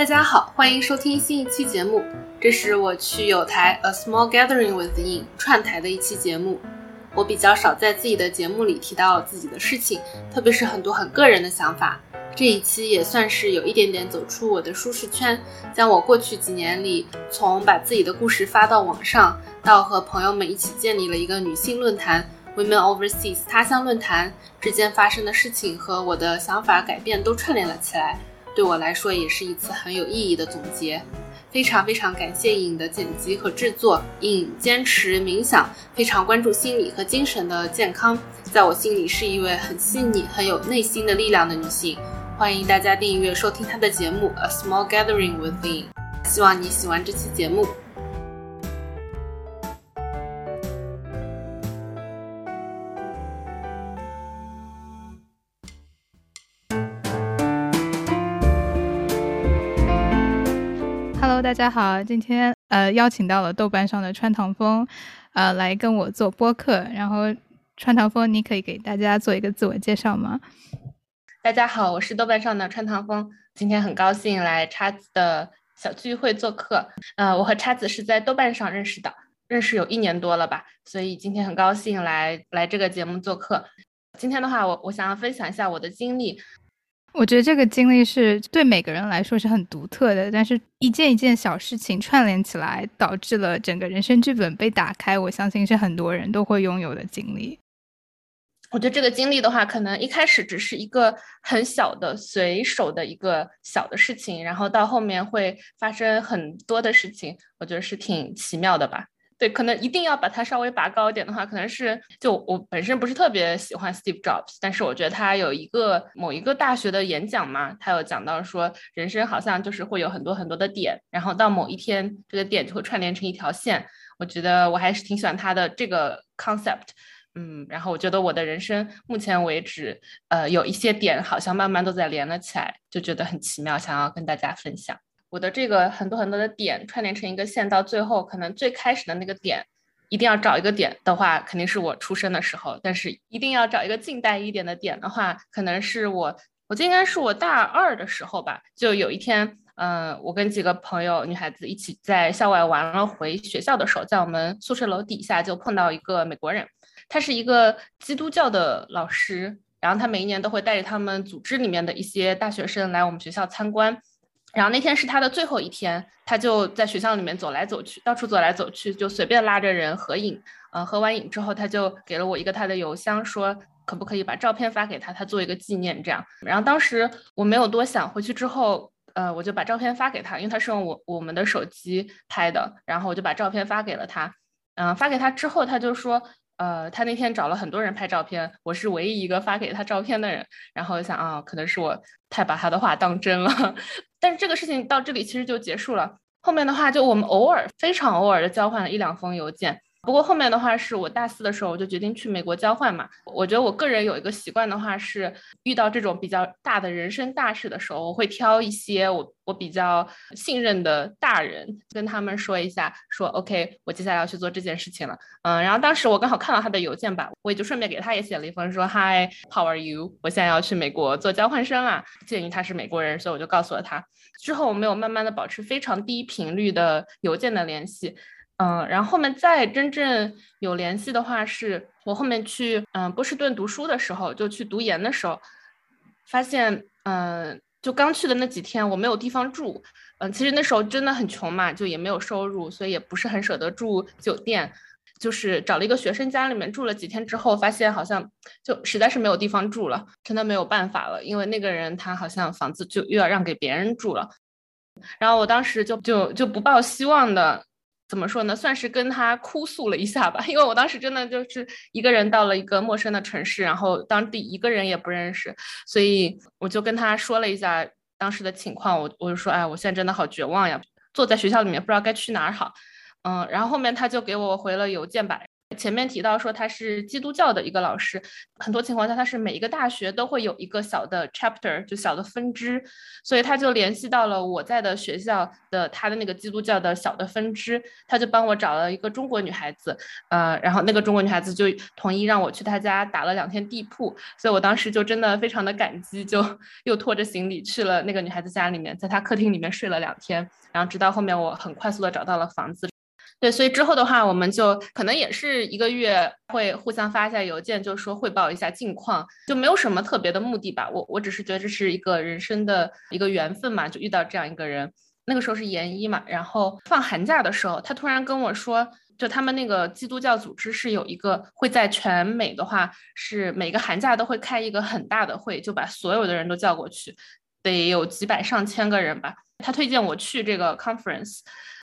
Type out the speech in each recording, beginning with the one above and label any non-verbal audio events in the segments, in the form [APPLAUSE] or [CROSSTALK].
大家好，欢迎收听新一期节目。这是我去有台 A Small Gathering Within 串台的一期节目。我比较少在自己的节目里提到自己的事情，特别是很多很个人的想法。这一期也算是有一点点走出我的舒适圈，将我过去几年里从把自己的故事发到网上，到和朋友们一起建立了一个女性论坛 Women Overseas 他乡论坛之间发生的事情和我的想法改变都串联了起来。对我来说也是一次很有意义的总结，非常非常感谢影的剪辑和制作。影坚持冥想，非常关注心理和精神的健康，在我心里是一位很细腻、很有内心的力量的女性。欢迎大家订阅收听她的节目《A Small Gathering Within》，希望你喜欢这期节目。大家好，今天呃邀请到了豆瓣上的川唐风，呃来跟我做播客。然后川唐风，你可以给大家做一个自我介绍吗？大家好，我是豆瓣上的川唐风，今天很高兴来叉子的小聚会做客。呃，我和叉子是在豆瓣上认识的，认识有一年多了吧，所以今天很高兴来来这个节目做客。今天的话，我我想要分享一下我的经历。我觉得这个经历是对每个人来说是很独特的，但是一件一件小事情串联起来，导致了整个人生剧本被打开。我相信是很多人都会拥有的经历。我觉得这个经历的话，可能一开始只是一个很小的、随手的一个小的事情，然后到后面会发生很多的事情。我觉得是挺奇妙的吧。对，可能一定要把它稍微拔高一点的话，可能是就我本身不是特别喜欢 Steve Jobs，但是我觉得他有一个某一个大学的演讲嘛，他有讲到说人生好像就是会有很多很多的点，然后到某一天这个点就会串联成一条线。我觉得我还是挺喜欢他的这个 concept，嗯，然后我觉得我的人生目前为止，呃，有一些点好像慢慢都在连了起来，就觉得很奇妙，想要跟大家分享。我的这个很多很多的点串联成一个线，到最后可能最开始的那个点，一定要找一个点的话，肯定是我出生的时候。但是一定要找一个近代一点的点的话，可能是我，我记得应该是我大二的时候吧。就有一天，嗯，我跟几个朋友女孩子一起在校外玩了，回学校的时候，在我们宿舍楼底下就碰到一个美国人，他是一个基督教的老师，然后他每一年都会带着他们组织里面的一些大学生来我们学校参观。然后那天是他的最后一天，他就在学校里面走来走去，到处走来走去，就随便拉着人合影。嗯，合完影之后，他就给了我一个他的邮箱，说可不可以把照片发给他，他做一个纪念这样。然后当时我没有多想，回去之后，呃，我就把照片发给他，因为他是用我我们的手机拍的，然后我就把照片发给了他。嗯，发给他之后，他就说。呃，他那天找了很多人拍照片，我是唯一一个发给他照片的人。然后想啊，可能是我太把他的话当真了。[LAUGHS] 但是这个事情到这里其实就结束了。后面的话，就我们偶尔非常偶尔的交换了一两封邮件。不过后面的话是我大四的时候，我就决定去美国交换嘛。我觉得我个人有一个习惯的话是，遇到这种比较大的人生大事的时候，我会挑一些我我比较信任的大人，跟他们说一下，说 OK，我接下来要去做这件事情了。嗯，然后当时我刚好看到他的邮件吧，我也就顺便给他也写了一封，说 Hi，How are you？我现在要去美国做交换生了。鉴于他是美国人，所以我就告诉了他。之后我们有慢慢的保持非常低频率的邮件的联系。嗯，然后后面再真正有联系的话，是我后面去嗯波士顿读书的时候，就去读研的时候，发现嗯，就刚去的那几天我没有地方住，嗯，其实那时候真的很穷嘛，就也没有收入，所以也不是很舍得住酒店，就是找了一个学生家里面住了几天之后，发现好像就实在是没有地方住了，真的没有办法了，因为那个人他好像房子就又要让给别人住了，然后我当时就就就不抱希望的。怎么说呢？算是跟他哭诉了一下吧，[LAUGHS] 因为我当时真的就是一个人到了一个陌生的城市，然后当地一个人也不认识，所以我就跟他说了一下当时的情况。我我就说，哎，我现在真的好绝望呀，坐在学校里面不知道该去哪儿好。嗯，然后后面他就给我回了邮件吧，前面提到说他是基督教的一个老师，很多情况下他是每一个大学都会有一个小的 chapter，就小的分支，所以他就联系到了我在的学校的他的那个基督教的小的分支，他就帮我找了一个中国女孩子，呃，然后那个中国女孩子就同意让我去他家打了两天地铺，所以我当时就真的非常的感激，就 [LAUGHS] 又拖着行李去了那个女孩子家里面，在她客厅里面睡了两天，然后直到后面我很快速的找到了房子。对，所以之后的话，我们就可能也是一个月会互相发一下邮件，就是说汇报一下近况，就没有什么特别的目的吧。我我只是觉得这是一个人生的一个缘分嘛，就遇到这样一个人。那个时候是研一嘛，然后放寒假的时候，他突然跟我说，就他们那个基督教组织是有一个会在全美的话，是每个寒假都会开一个很大的会，就把所有的人都叫过去，得有几百上千个人吧。他推荐我去这个 conference。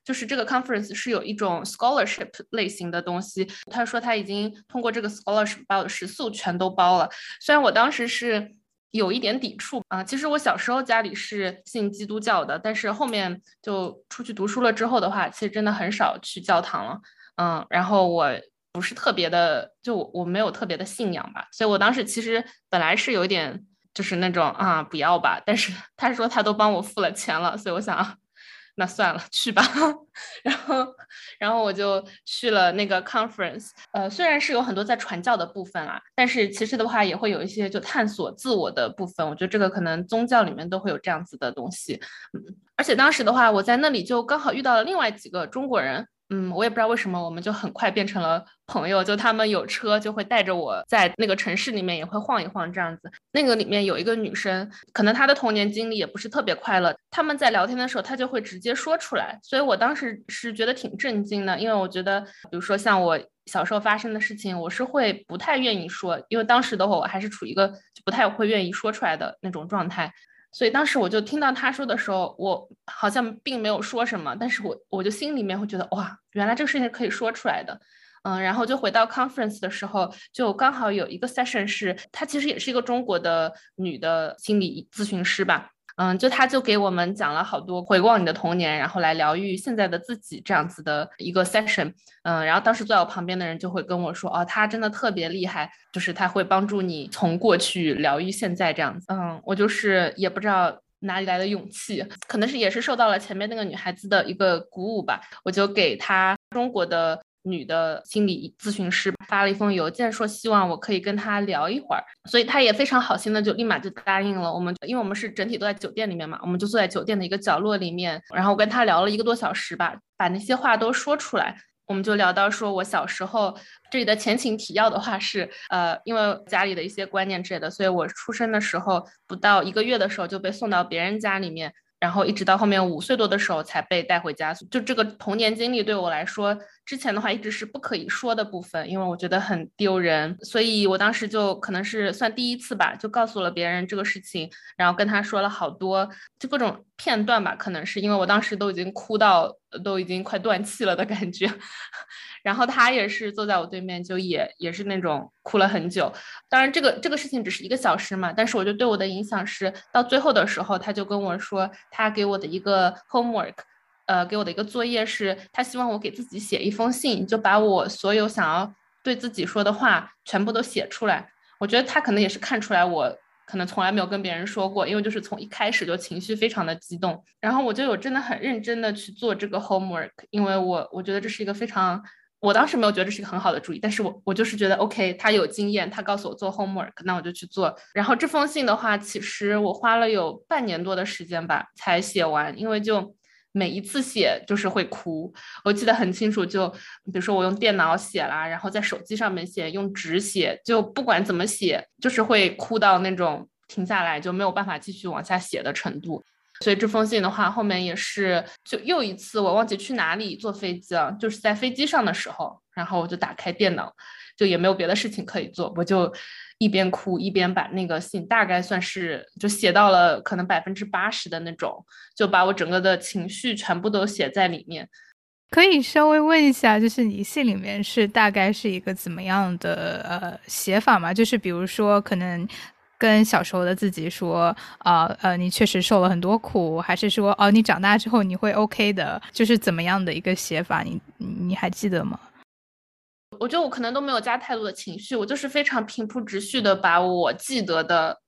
就是这个 conference 是有一种 scholarship 类型的东西，他说他已经通过这个 scholarship 把我的食宿全都包了。虽然我当时是有一点抵触啊，其实我小时候家里是信基督教的，但是后面就出去读书了之后的话，其实真的很少去教堂了。嗯，然后我不是特别的，就我没有特别的信仰吧，所以我当时其实本来是有点就是那种啊不要吧，但是他说他都帮我付了钱了，所以我想。那算了，去吧。[LAUGHS] 然后，然后我就去了那个 conference。呃，虽然是有很多在传教的部分啊，但是其实的话也会有一些就探索自我的部分。我觉得这个可能宗教里面都会有这样子的东西。嗯，而且当时的话，我在那里就刚好遇到了另外几个中国人。嗯，我也不知道为什么，我们就很快变成了朋友。就他们有车，就会带着我在那个城市里面也会晃一晃这样子。那个里面有一个女生，可能她的童年经历也不是特别快乐。他们在聊天的时候，她就会直接说出来。所以我当时是觉得挺震惊的，因为我觉得，比如说像我小时候发生的事情，我是会不太愿意说，因为当时的话我还是处于一个就不太会愿意说出来的那种状态。所以当时我就听到他说的时候，我好像并没有说什么，但是我我就心里面会觉得哇，原来这个事情可以说出来的，嗯，然后就回到 conference 的时候，就刚好有一个 session 是，她其实也是一个中国的女的心理咨询师吧。嗯，就他就给我们讲了好多回望你的童年，然后来疗愈现在的自己这样子的一个 session。嗯，然后当时坐在我旁边的人就会跟我说，哦，他真的特别厉害，就是他会帮助你从过去疗愈现在这样子。嗯，我就是也不知道哪里来的勇气，可能是也是受到了前面那个女孩子的一个鼓舞吧，我就给他中国的。女的心理咨询师发了一封邮件，说希望我可以跟她聊一会儿，所以她也非常好心的就立马就答应了。我们因为我们是整体都在酒店里面嘛，我们就坐在酒店的一个角落里面，然后我跟她聊了一个多小时吧，把那些话都说出来。我们就聊到说我小时候这里的前情提要的话是，呃，因为家里的一些观念之类的，所以我出生的时候不到一个月的时候就被送到别人家里面。然后一直到后面五岁多的时候才被带回家，就这个童年经历对我来说，之前的话一直是不可以说的部分，因为我觉得很丢人，所以我当时就可能是算第一次吧，就告诉了别人这个事情，然后跟他说了好多就各种片段吧，可能是因为我当时都已经哭到都已经快断气了的感觉。[LAUGHS] 然后他也是坐在我对面，就也也是那种哭了很久。当然，这个这个事情只是一个小时嘛，但是我就对我的影响是，到最后的时候，他就跟我说，他给我的一个 homework，呃，给我的一个作业是，他希望我给自己写一封信，就把我所有想要对自己说的话全部都写出来。我觉得他可能也是看出来我可能从来没有跟别人说过，因为就是从一开始就情绪非常的激动。然后我就有真的很认真的去做这个 homework，因为我我觉得这是一个非常。我当时没有觉得这是一个很好的主意，但是我我就是觉得 OK，他有经验，他告诉我做 homework，那我就去做。然后这封信的话，其实我花了有半年多的时间吧才写完，因为就每一次写就是会哭，我记得很清楚。就比如说我用电脑写啦，然后在手机上面写，用纸写，就不管怎么写，就是会哭到那种停下来就没有办法继续往下写的程度。所以这封信的话，后面也是就又一次，我忘记去哪里坐飞机了，就是在飞机上的时候，然后我就打开电脑，就也没有别的事情可以做，我就一边哭一边把那个信大概算是就写到了可能百分之八十的那种，就把我整个的情绪全部都写在里面。可以稍微问一下，就是你信里面是大概是一个怎么样的呃写法吗？就是比如说可能。跟小时候的自己说，啊呃，你确实受了很多苦，还是说，哦，你长大之后你会 OK 的，就是怎么样的一个写法？你你还记得吗？我觉得我可能都没有加太多的情绪，我就是非常平铺直叙的把我记得的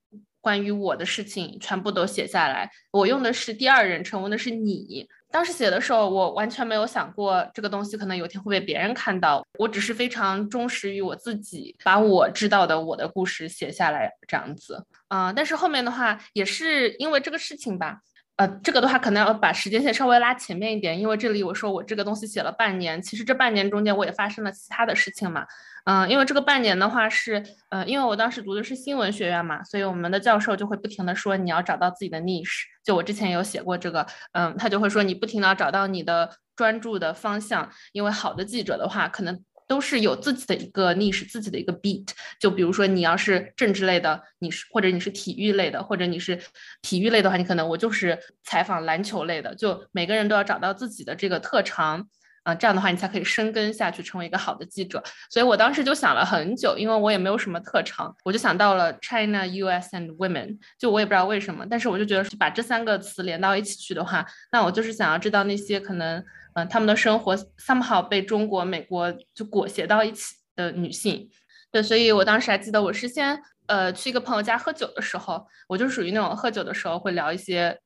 关于我的事情全部都写下来。我用的是第二人称，问的是你。当时写的时候，我完全没有想过这个东西可能有一天会被别人看到。我只是非常忠实于我自己，把我知道的我的故事写下来这样子。嗯，但是后面的话也是因为这个事情吧。呃，这个的话可能要把时间线稍微拉前面一点，因为这里我说我这个东西写了半年，其实这半年中间我也发生了其他的事情嘛。嗯，因为这个半年的话是，呃，因为我当时读的是新闻学院嘛，所以我们的教授就会不停的说你要找到自己的 niche。就我之前有写过这个，嗯，他就会说你不停的找到你的专注的方向，因为好的记者的话可能。都是有自己的一个历史，自己的一个 beat。就比如说，你要是政治类的，你是或者你是体育类的，或者你是体育类的话，你可能我就是采访篮球类的。就每个人都要找到自己的这个特长，啊，这样的话你才可以深耕下去，成为一个好的记者。所以我当时就想了很久，因为我也没有什么特长，我就想到了 China, U.S. and Women。就我也不知道为什么，但是我就觉得把这三个词连到一起去的话，那我就是想要知道那些可能。嗯，他们的生活 somehow 被中国、美国就裹挟到一起的女性，对，所以我当时还记得，我是先呃去一个朋友家喝酒的时候，我就属于那种喝酒的时候会聊一些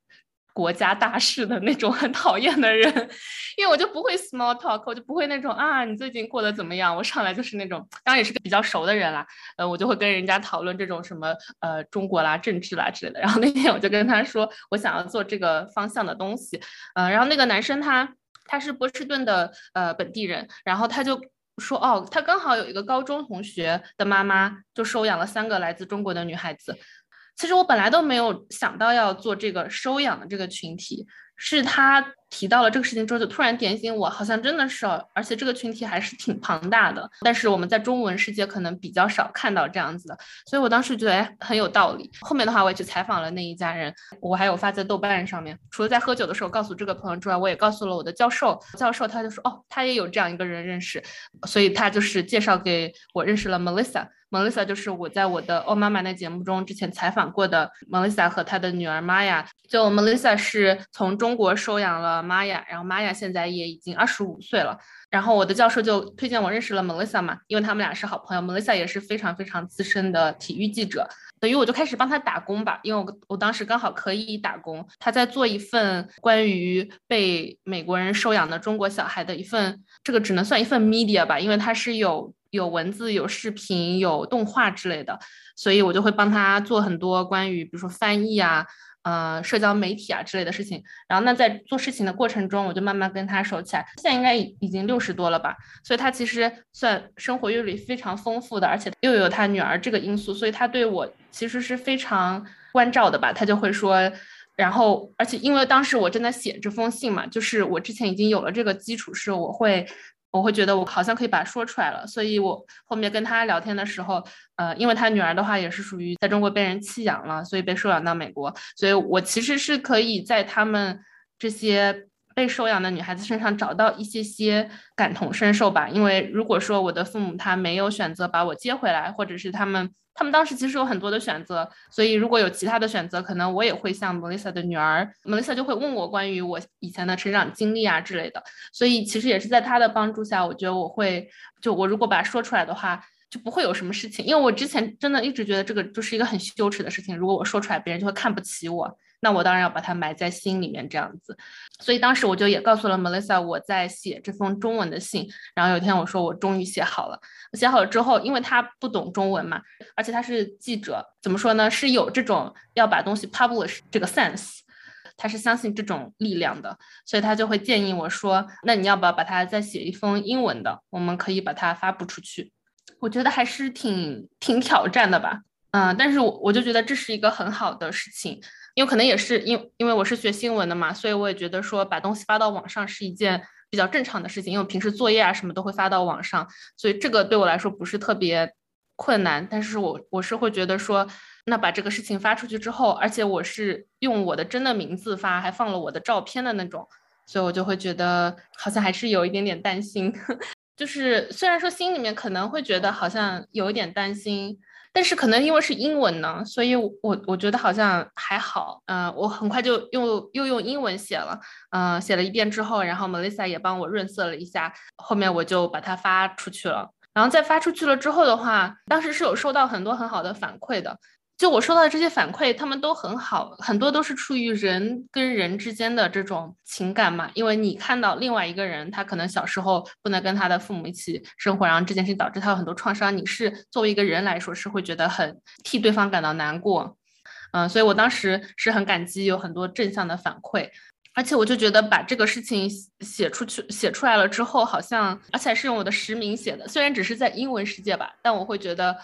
国家大事的那种很讨厌的人，因为我就不会 small talk，我就不会那种啊你最近过得怎么样？我上来就是那种，当然也是个比较熟的人啦，呃，我就会跟人家讨论这种什么呃中国啦、政治啦之类的。然后那天我就跟他说，我想要做这个方向的东西，呃，然后那个男生他。他是波士顿的呃本地人，然后他就说，哦，他刚好有一个高中同学的妈妈就收养了三个来自中国的女孩子。其实我本来都没有想到要做这个收养的这个群体。是他提到了这个事情之后，就突然点醒我，好像真的是，而且这个群体还是挺庞大的。但是我们在中文世界可能比较少看到这样子的，所以我当时觉得哎很有道理。后面的话我也去采访了那一家人，我还有发在豆瓣上面。除了在喝酒的时候告诉这个朋友之外，我也告诉了我的教授。教授他就说哦，他也有这样一个人认识，所以他就是介绍给我认识了 Melissa。Melissa 就是我在我的哦妈妈那节目中之前采访过的 Melissa 和她的女儿 Maya。就 Melissa 是从中国收养了 Maya，然后 Maya 现在也已经二十五岁了。然后我的教授就推荐我认识了 Melissa 嘛，因为他们俩是好朋友。Melissa 也是非常非常资深的体育记者，等于我就开始帮他打工吧，因为我我当时刚好可以打工。他在做一份关于被美国人收养的中国小孩的一份，这个只能算一份 media 吧，因为他是有。有文字、有视频、有动画之类的，所以我就会帮他做很多关于，比如说翻译啊、呃，社交媒体啊之类的事情。然后那在做事情的过程中，我就慢慢跟他熟起来。现在应该已已经六十多了吧，所以他其实算生活阅历非常丰富的，而且又有他女儿这个因素，所以他对我其实是非常关照的吧。他就会说，然后而且因为当时我正在写这封信嘛，就是我之前已经有了这个基础，是我会。我会觉得我好像可以把它说出来了，所以我后面跟他聊天的时候，呃，因为他女儿的话也是属于在中国被人弃养了，所以被收养到美国，所以我其实是可以在他们这些被收养的女孩子身上找到一些些感同身受吧。因为如果说我的父母他没有选择把我接回来，或者是他们。他们当时其实有很多的选择，所以如果有其他的选择，可能我也会像 Melissa 的女儿，Melissa 就会问我关于我以前的成长经历啊之类的。所以其实也是在她的帮助下，我觉得我会就我如果把它说出来的话，就不会有什么事情，因为我之前真的一直觉得这个就是一个很羞耻的事情，如果我说出来，别人就会看不起我。那我当然要把它埋在心里面，这样子。所以当时我就也告诉了 Melissa，我在写这封中文的信。然后有一天我说我终于写好了。写好了之后，因为他不懂中文嘛，而且他是记者，怎么说呢？是有这种要把东西 publish 这个 sense，他是相信这种力量的，所以他就会建议我说，那你要不要把它再写一封英文的？我们可以把它发布出去。我觉得还是挺挺挑战的吧。嗯，但是我我就觉得这是一个很好的事情。因为可能也是因因为我是学新闻的嘛，所以我也觉得说把东西发到网上是一件比较正常的事情。因为平时作业啊什么都会发到网上，所以这个对我来说不是特别困难。但是我我是会觉得说，那把这个事情发出去之后，而且我是用我的真的名字发，还放了我的照片的那种，所以我就会觉得好像还是有一点点担心。[LAUGHS] 就是虽然说心里面可能会觉得好像有一点担心。但是可能因为是英文呢，所以我我觉得好像还好。嗯，我很快就用又用英文写了，嗯，写了一遍之后，然后 Melissa 也帮我润色了一下，后面我就把它发出去了。然后在发出去了之后的话，当时是有收到很多很好的反馈的。就我收到的这些反馈，他们都很好，很多都是出于人跟人之间的这种情感嘛。因为你看到另外一个人，他可能小时候不能跟他的父母一起生活，然后这件事情导致他有很多创伤，你是作为一个人来说是会觉得很替对方感到难过。嗯，所以我当时是很感激有很多正向的反馈，而且我就觉得把这个事情写出去、写出来了之后，好像而且是用我的实名写的，虽然只是在英文世界吧，但我会觉得。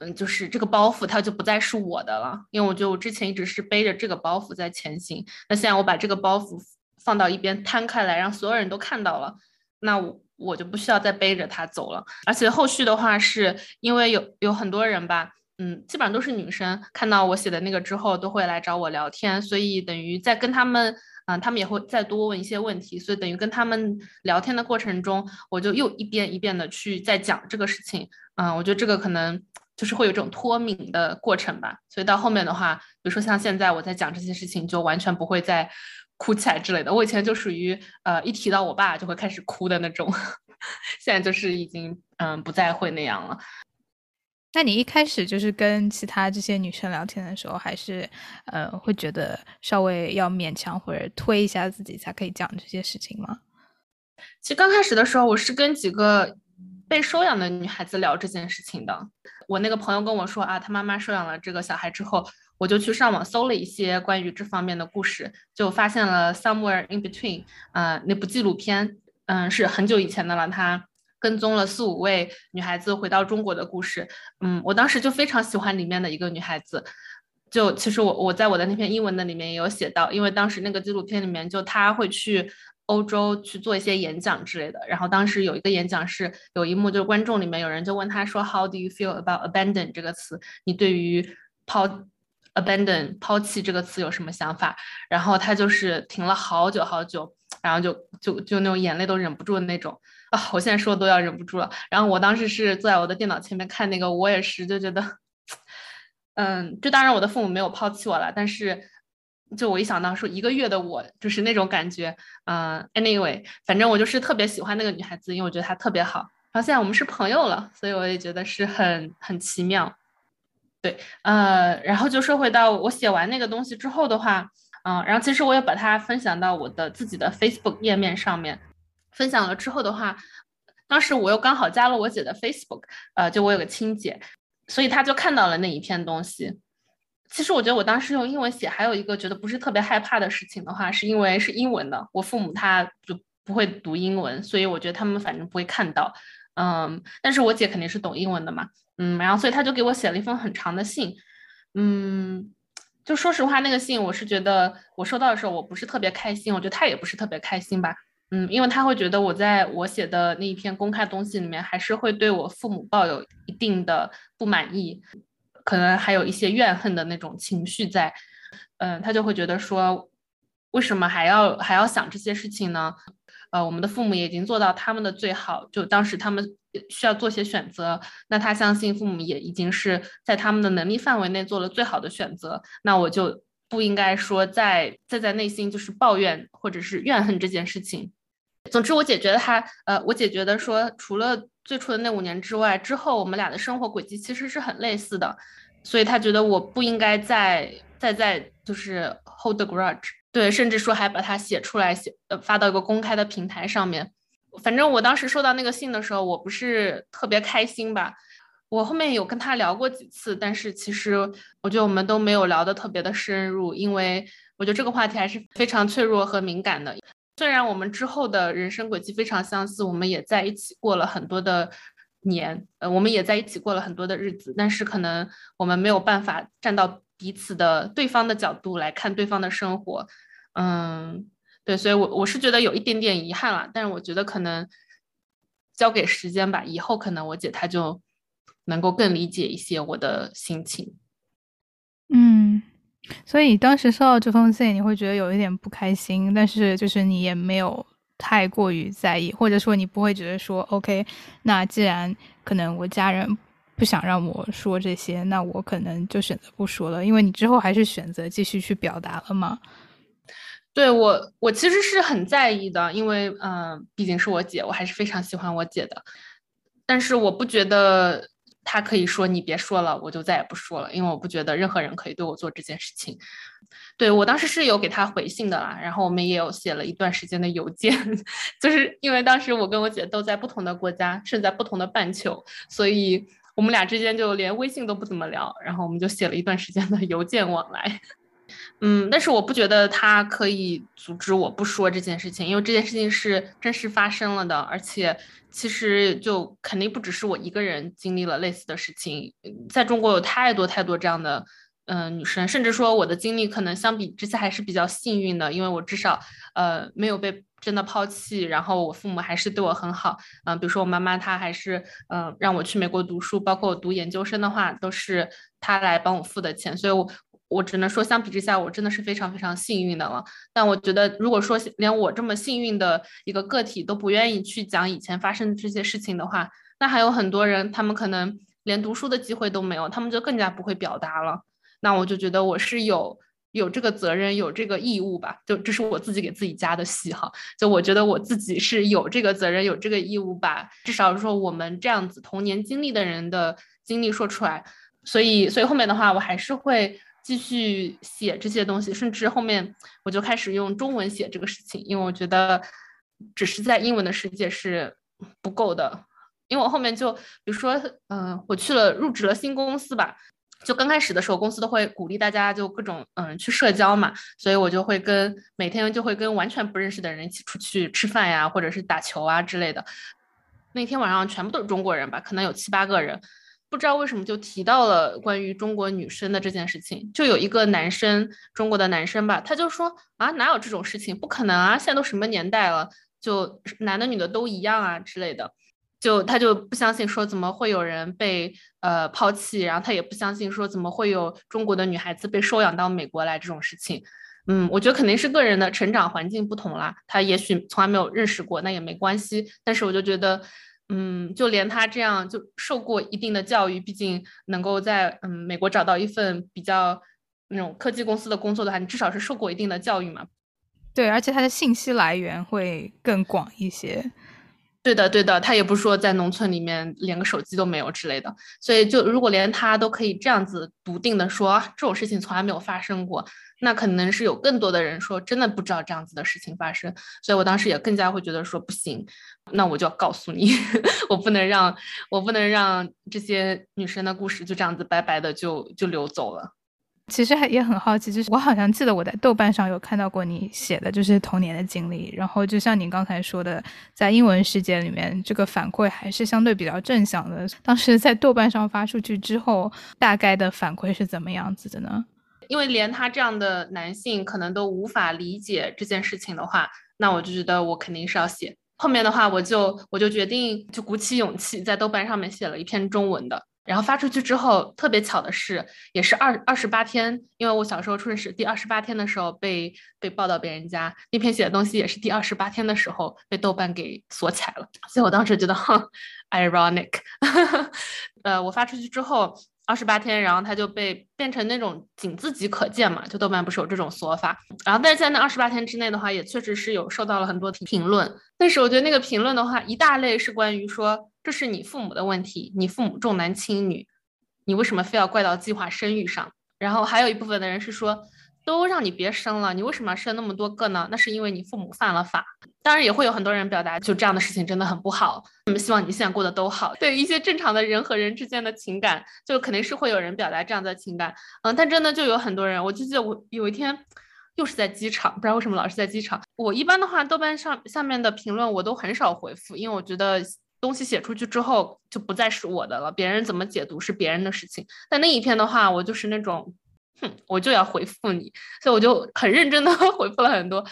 嗯，就是这个包袱，它就不再是我的了，因为我觉得我之前一直是背着这个包袱在前行。那现在我把这个包袱放到一边摊开来，让所有人都看到了，那我我就不需要再背着它走了。而且后续的话，是因为有有很多人吧，嗯，基本上都是女生，看到我写的那个之后，都会来找我聊天，所以等于在跟他们，嗯，他们也会再多问一些问题，所以等于跟他们聊天的过程中，我就又一遍一遍的去在讲这个事情。嗯，我觉得这个可能。就是会有这种脱敏的过程吧，所以到后面的话，比如说像现在我在讲这些事情，就完全不会再哭起来之类的。我以前就属于呃一提到我爸就会开始哭的那种，[LAUGHS] 现在就是已经嗯不再会那样了。那你一开始就是跟其他这些女生聊天的时候，还是呃会觉得稍微要勉强或者推一下自己才可以讲这些事情吗？其实刚开始的时候，我是跟几个。被收养的女孩子聊这件事情的，我那个朋友跟我说啊，他妈妈收养了这个小孩之后，我就去上网搜了一些关于这方面的故事，就发现了 Somewhere in Between，呃，那部纪录片，嗯，是很久以前的了，他跟踪了四五位女孩子回到中国的故事，嗯，我当时就非常喜欢里面的一个女孩子，就其实我我在我的那篇英文的里面也有写到，因为当时那个纪录片里面就他会去。欧洲去做一些演讲之类的，然后当时有一个演讲是有一幕，就是观众里面有人就问他说：“How do you feel about abandon 这个词？你对于抛 abandon 抛弃这个词有什么想法？”然后他就是停了好久好久，然后就就就那种眼泪都忍不住的那种啊！我现在说都要忍不住了。然后我当时是坐在我的电脑前面看那个，我也是就觉得，[LAUGHS] 嗯，就当然我的父母没有抛弃我了，但是。就我一想到说一个月的我就是那种感觉，嗯，anyway，反正我就是特别喜欢那个女孩子，因为我觉得她特别好。然后现在我们是朋友了，所以我也觉得是很很奇妙。对，呃，然后就说回到我写完那个东西之后的话，嗯，然后其实我也把它分享到我的自己的 Facebook 页面上面。分享了之后的话，当时我又刚好加了我姐的 Facebook，呃，就我有个亲姐，所以她就看到了那一篇东西。其实我觉得我当时用英文写，还有一个觉得不是特别害怕的事情的话，是因为是英文的，我父母他就不会读英文，所以我觉得他们反正不会看到。嗯，但是我姐肯定是懂英文的嘛，嗯，然后所以他就给我写了一封很长的信，嗯，就说实话，那个信我是觉得我收到的时候我不是特别开心，我觉得他也不是特别开心吧，嗯，因为他会觉得我在我写的那一篇公开东西里面，还是会对我父母抱有一定的不满意。可能还有一些怨恨的那种情绪在，嗯，他就会觉得说，为什么还要还要想这些事情呢？呃，我们的父母也已经做到他们的最好，就当时他们需要做些选择，那他相信父母也已经是在他们的能力范围内做了最好的选择，那我就不应该说再再在内心就是抱怨或者是怨恨这件事情。总之，我姐觉得他，呃，我姐觉得说，除了最初的那五年之外，之后我们俩的生活轨迹其实是很类似的，所以他觉得我不应该再再再就是 hold the grudge，对，甚至说还把它写出来，写呃发到一个公开的平台上面。反正我当时收到那个信的时候，我不是特别开心吧。我后面有跟他聊过几次，但是其实我觉得我们都没有聊得特别的深入，因为我觉得这个话题还是非常脆弱和敏感的。虽然我们之后的人生轨迹非常相似，我们也在一起过了很多的年，呃，我们也在一起过了很多的日子，但是可能我们没有办法站到彼此的对方的角度来看对方的生活，嗯，对，所以我我是觉得有一点点遗憾了，但是我觉得可能交给时间吧，以后可能我姐她就能够更理解一些我的心情，嗯。所以当时收到这封信，你会觉得有一点不开心，但是就是你也没有太过于在意，或者说你不会觉得说，OK，那既然可能我家人不想让我说这些，那我可能就选择不说了，因为你之后还是选择继续去表达了嘛。对我，我其实是很在意的，因为嗯，毕竟是我姐，我还是非常喜欢我姐的。但是我不觉得他可以说你别说了，我就再也不说了，因为我不觉得任何人可以对我做这件事情。对我当时是有给他回信的啦，然后我们也有写了一段时间的邮件，[LAUGHS] 就是因为当时我跟我姐都在不同的国家，是在不同的半球，所以我们俩之间就连微信都不怎么聊，然后我们就写了一段时间的邮件往来。嗯，但是我不觉得他可以阻止我不说这件事情，因为这件事情是真实发生了的，而且其实就肯定不只是我一个人经历了类似的事情，在中国有太多太多这样的嗯女生，甚至说我的经历可能相比之下还是比较幸运的，因为我至少呃没有被真的抛弃，然后我父母还是对我很好，嗯，比如说我妈妈她还是嗯让我去美国读书，包括我读研究生的话都是她来帮我付的钱，所以我。我只能说，相比之下，我真的是非常非常幸运的了。但我觉得，如果说连我这么幸运的一个个体都不愿意去讲以前发生的这些事情的话，那还有很多人，他们可能连读书的机会都没有，他们就更加不会表达了。那我就觉得我是有有这个责任，有这个义务吧。就这是我自己给自己加的戏哈。就我觉得我自己是有这个责任，有这个义务吧。至少说我们这样子童年经历的人的经历说出来。所以，所以后面的话，我还是会。继续写这些东西，甚至后面我就开始用中文写这个事情，因为我觉得只是在英文的世界是不够的。因为我后面就比如说，嗯，我去了入职了新公司吧，就刚开始的时候，公司都会鼓励大家就各种嗯去社交嘛，所以我就会跟每天就会跟完全不认识的人一起出去吃饭呀，或者是打球啊之类的。那天晚上全部都是中国人吧，可能有七八个人。不知道为什么就提到了关于中国女生的这件事情，就有一个男生，中国的男生吧，他就说啊，哪有这种事情，不可能啊，现在都什么年代了，就男的女的都一样啊之类的，就他就不相信说怎么会有人被呃抛弃，然后他也不相信说怎么会有中国的女孩子被收养到美国来这种事情，嗯，我觉得肯定是个人的成长环境不同啦，他也许从来没有认识过，那也没关系，但是我就觉得。嗯，就连他这样就受过一定的教育，毕竟能够在嗯美国找到一份比较那种科技公司的工作的话，你至少是受过一定的教育嘛。对，而且他的信息来源会更广一些。对的，对的，他也不是说在农村里面连个手机都没有之类的，所以就如果连他都可以这样子笃定的说这种事情从来没有发生过，那可能是有更多的人说真的不知道这样子的事情发生，所以我当时也更加会觉得说不行，那我就要告诉你，[LAUGHS] 我不能让我不能让这些女生的故事就这样子白白的就就流走了。其实还也很好奇，就是我好像记得我在豆瓣上有看到过你写的，就是童年的经历。然后就像你刚才说的，在英文世界里面，这个反馈还是相对比较正向的。当时在豆瓣上发出去之后，大概的反馈是怎么样子的呢？因为连他这样的男性可能都无法理解这件事情的话，那我就觉得我肯定是要写。后面的话，我就我就决定就鼓起勇气，在豆瓣上面写了一篇中文的。然后发出去之后，特别巧的是，也是二二十八天，因为我小时候出生是第二十八天的时候被被报到别人家，那篇写的东西也是第二十八天的时候被豆瓣给锁起来了，所以我当时觉得，哼，ironic，[LAUGHS] 呃，我发出去之后。二十八天，然后他就被变成那种仅自己可见嘛，就豆瓣不是有这种说法。然后但是在那二十八天之内的话，也确实是有受到了很多评论。但是我觉得那个评论的话，一大类是关于说这是你父母的问题，你父母重男轻女，你为什么非要怪到计划生育上？然后还有一部分的人是说。都让你别生了，你为什么要生那么多个呢？那是因为你父母犯了法。当然也会有很多人表达，就这样的事情真的很不好。那么希望你现在过得都好。对于一些正常的人和人之间的情感，就肯定是会有人表达这样的情感。嗯，但真的就有很多人，我就记得我有一天又是在机场，不知道为什么老是在机场。我一般的话，豆瓣上下面的评论我都很少回复，因为我觉得东西写出去之后就不再是我的了，别人怎么解读是别人的事情。但那一篇的话，我就是那种。哼，我就要回复你，所以我就很认真的 [LAUGHS] 回复了很多。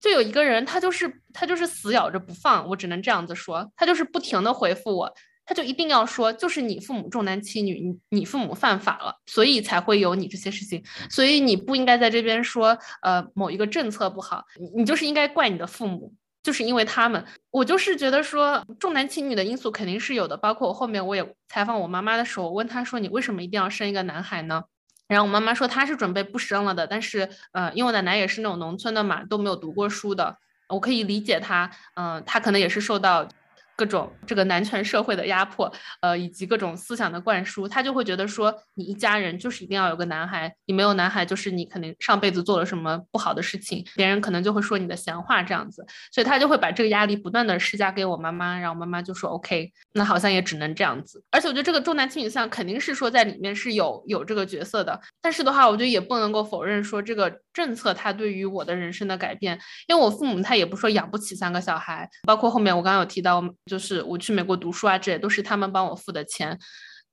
就有一个人，他就是他就是死咬着不放，我只能这样子说，他就是不停的回复我，他就一定要说，就是你父母重男轻女，你你父母犯法了，所以才会有你这些事情，所以你不应该在这边说，呃，某一个政策不好，你就是应该怪你的父母，就是因为他们。我就是觉得说重男轻女的因素肯定是有的，包括我后面我也采访我妈妈的时候，我问她说，你为什么一定要生一个男孩呢？然后我妈妈说她是准备不生了的，但是呃，因为我奶奶也是那种农村的嘛，都没有读过书的，我可以理解她，嗯，她可能也是受到各种这个男权社会的压迫，呃，以及各种思想的灌输，他就会觉得说，你一家人就是一定要有个男孩，你没有男孩，就是你肯定上辈子做了什么不好的事情，别人可能就会说你的闲话这样子，所以他就会把这个压力不断的施加给我妈妈，然后妈妈就说 OK，那好像也只能这样子。而且我觉得这个重男轻女像肯定是说在里面是有有这个角色的，但是的话，我觉得也不能够否认说这个政策它对于我的人生的改变，因为我父母他也不说养不起三个小孩，包括后面我刚刚有提到。就是我去美国读书啊，这也都是他们帮我付的钱。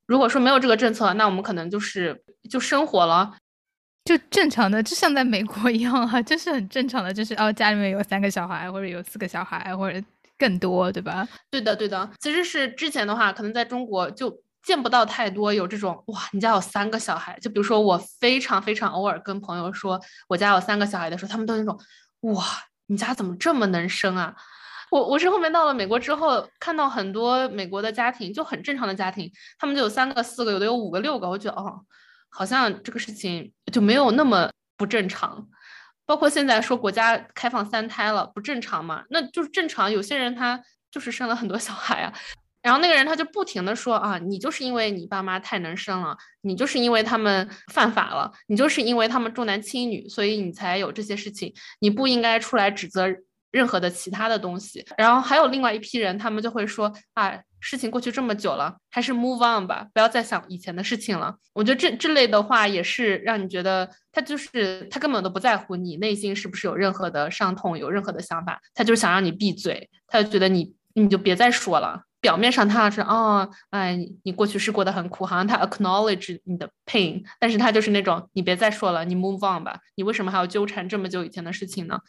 如果说没有这个政策，那我们可能就是就生活了，就正常的，就像在美国一样啊，就是很正常的，就是哦，家里面有三个小孩，或者有四个小孩，或者更多，对吧？对的，对的。其实是之前的话，可能在中国就见不到太多有这种哇，你家有三个小孩。就比如说我非常非常偶尔跟朋友说我家有三个小孩的时候，他们都那种哇，你家怎么这么能生啊？我我是后面到了美国之后，看到很多美国的家庭就很正常的家庭，他们就有三个、四个，有的有五个、六个。我觉得哦，好像这个事情就没有那么不正常。包括现在说国家开放三胎了，不正常嘛？那就是正常。有些人他就是生了很多小孩啊，然后那个人他就不停的说啊，你就是因为你爸妈太能生了，你就是因为他们犯法了，你就是因为他们重男轻女，所以你才有这些事情，你不应该出来指责。任何的其他的东西，然后还有另外一批人，他们就会说啊，事情过去这么久了，还是 move on 吧，不要再想以前的事情了。我觉得这这类的话也是让你觉得他就是他根本都不在乎你内心是不是有任何的伤痛，有任何的想法，他就是想让你闭嘴，他就觉得你你就别再说了。表面上他是哦，哎，你过去是过得很苦，好像他 acknowledge 你的 pain，但是他就是那种你别再说了，你 move on 吧，你为什么还要纠缠这么久以前的事情呢？